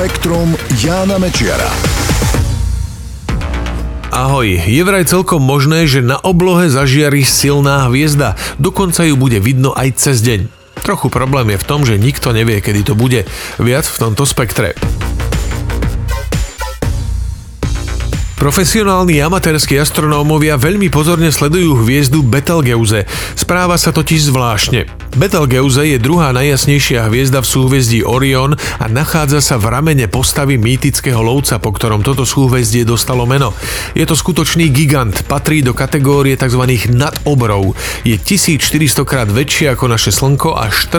Spektrum Jána Mečiara. Ahoj, je vraj celkom možné, že na oblohe zažiari silná hviezda, dokonca ju bude vidno aj cez deň. Trochu problém je v tom, že nikto nevie, kedy to bude. Viac v tomto spektre. Profesionálni amatérski astronómovia veľmi pozorne sledujú hviezdu Betelgeuse. Správa sa totiž zvláštne. Betelgeuse je druhá najjasnejšia hviezda v súhvezdí Orion a nachádza sa v ramene postavy mýtického lovca, po ktorom toto súhvezdie dostalo meno. Je to skutočný gigant, patrí do kategórie tzv. nadobrov. Je 1400 krát väčšia ako naše Slnko a 14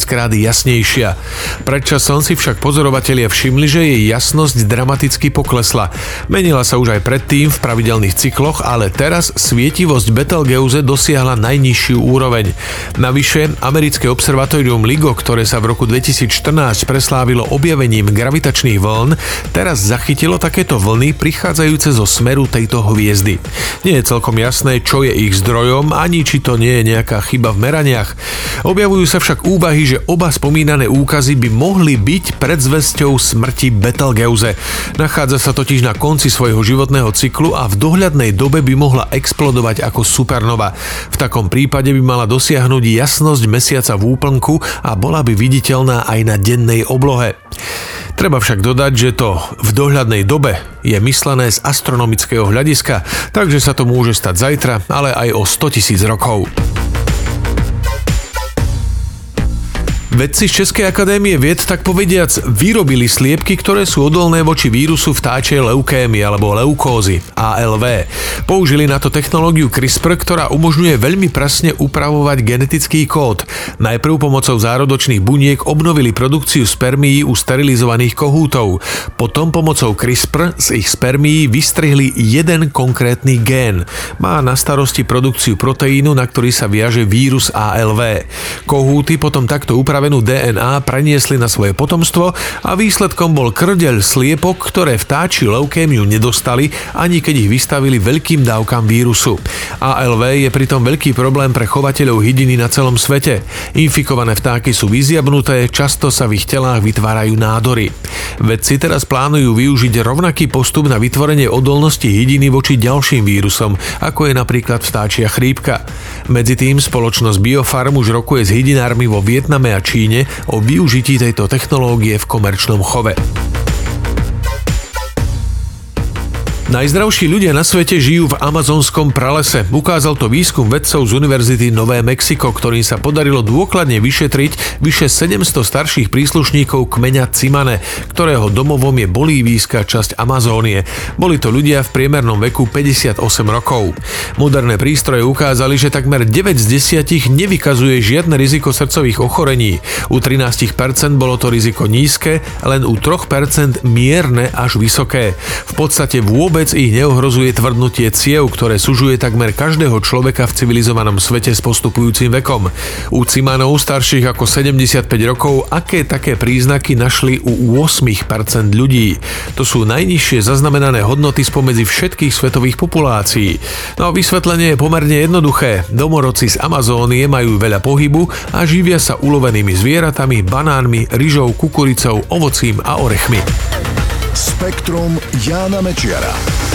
000 krát jasnejšia. Predčasom si však pozorovatelia všimli, že jej jasnosť dramaticky poklesla. Menila sa už aj predtým v pravidelných cykloch, ale teraz svietivosť Betelgeuse dosiahla najnižšiu úroveň. Navyše, americké observatórium LIGO, ktoré sa v roku 2014 preslávilo objavením gravitačných vln, teraz zachytilo takéto vlny prichádzajúce zo smeru tejto hviezdy. Nie je celkom jasné, čo je ich zdrojom, ani či to nie je nejaká chyba v meraniach. Objavujú sa však úvahy, že oba spomínané úkazy by mohli byť predzvesťou smrti Betelgeuse. Nachádza sa totiž na konci svojho svojho životného cyklu a v dohľadnej dobe by mohla explodovať ako supernova. V takom prípade by mala dosiahnuť jasnosť mesiaca v úplnku a bola by viditeľná aj na dennej oblohe. Treba však dodať, že to v dohľadnej dobe je myslené z astronomického hľadiska, takže sa to môže stať zajtra, ale aj o 100 tisíc rokov. Vedci z Českej akadémie vied tak povediac vyrobili sliepky, ktoré sú odolné voči vírusu vtáčej leukémy alebo leukózy ALV. Použili na to technológiu CRISPR, ktorá umožňuje veľmi presne upravovať genetický kód. Najprv pomocou zárodočných buniek obnovili produkciu spermií u sterilizovaných kohútov. Potom pomocou CRISPR z ich spermií vystrihli jeden konkrétny gén. Má na starosti produkciu proteínu, na ktorý sa viaže vírus ALV. Kohúty potom takto upravili upravenú DNA preniesli na svoje potomstvo a výsledkom bol krdeľ sliepok, ktoré vtáči leukémiu nedostali, ani keď ich vystavili veľkým dávkam vírusu. ALV je pritom veľký problém pre chovateľov hydiny na celom svete. Infikované vtáky sú vyziabnuté, často sa v ich telách vytvárajú nádory. Vedci teraz plánujú využiť rovnaký postup na vytvorenie odolnosti hydiny voči ďalším vírusom, ako je napríklad vtáčia chrípka. Medzi tým spoločnosť Biofarm už rokuje s hydinármi vo Vietname a Číne o využití tejto technológie v komerčnom chove. Najzdravší ľudia na svete žijú v amazonskom pralese. Ukázal to výskum vedcov z Univerzity Nové Mexiko, ktorým sa podarilo dôkladne vyšetriť vyše 700 starších príslušníkov kmeňa Cimane, ktorého domovom je bolívijská časť Amazónie. Boli to ľudia v priemernom veku 58 rokov. Moderné prístroje ukázali, že takmer 9 z 10 nevykazuje žiadne riziko srdcových ochorení. U 13% bolo to riziko nízke, len u 3% mierne až vysoké. V podstate vôbec Vôbec ich neohrozuje tvrdnutie ciev, ktoré sužuje takmer každého človeka v civilizovanom svete s postupujúcim vekom. U cimanov starších ako 75 rokov aké také príznaky našli u 8% ľudí. To sú najnižšie zaznamenané hodnoty spomedzi všetkých svetových populácií. No a vysvetlenie je pomerne jednoduché. Domorodci z Amazónie majú veľa pohybu a živia sa ulovenými zvieratami, banánmi, ryžou, kukuricou, ovocím a orechmi. Spektrum Jána Mečiara.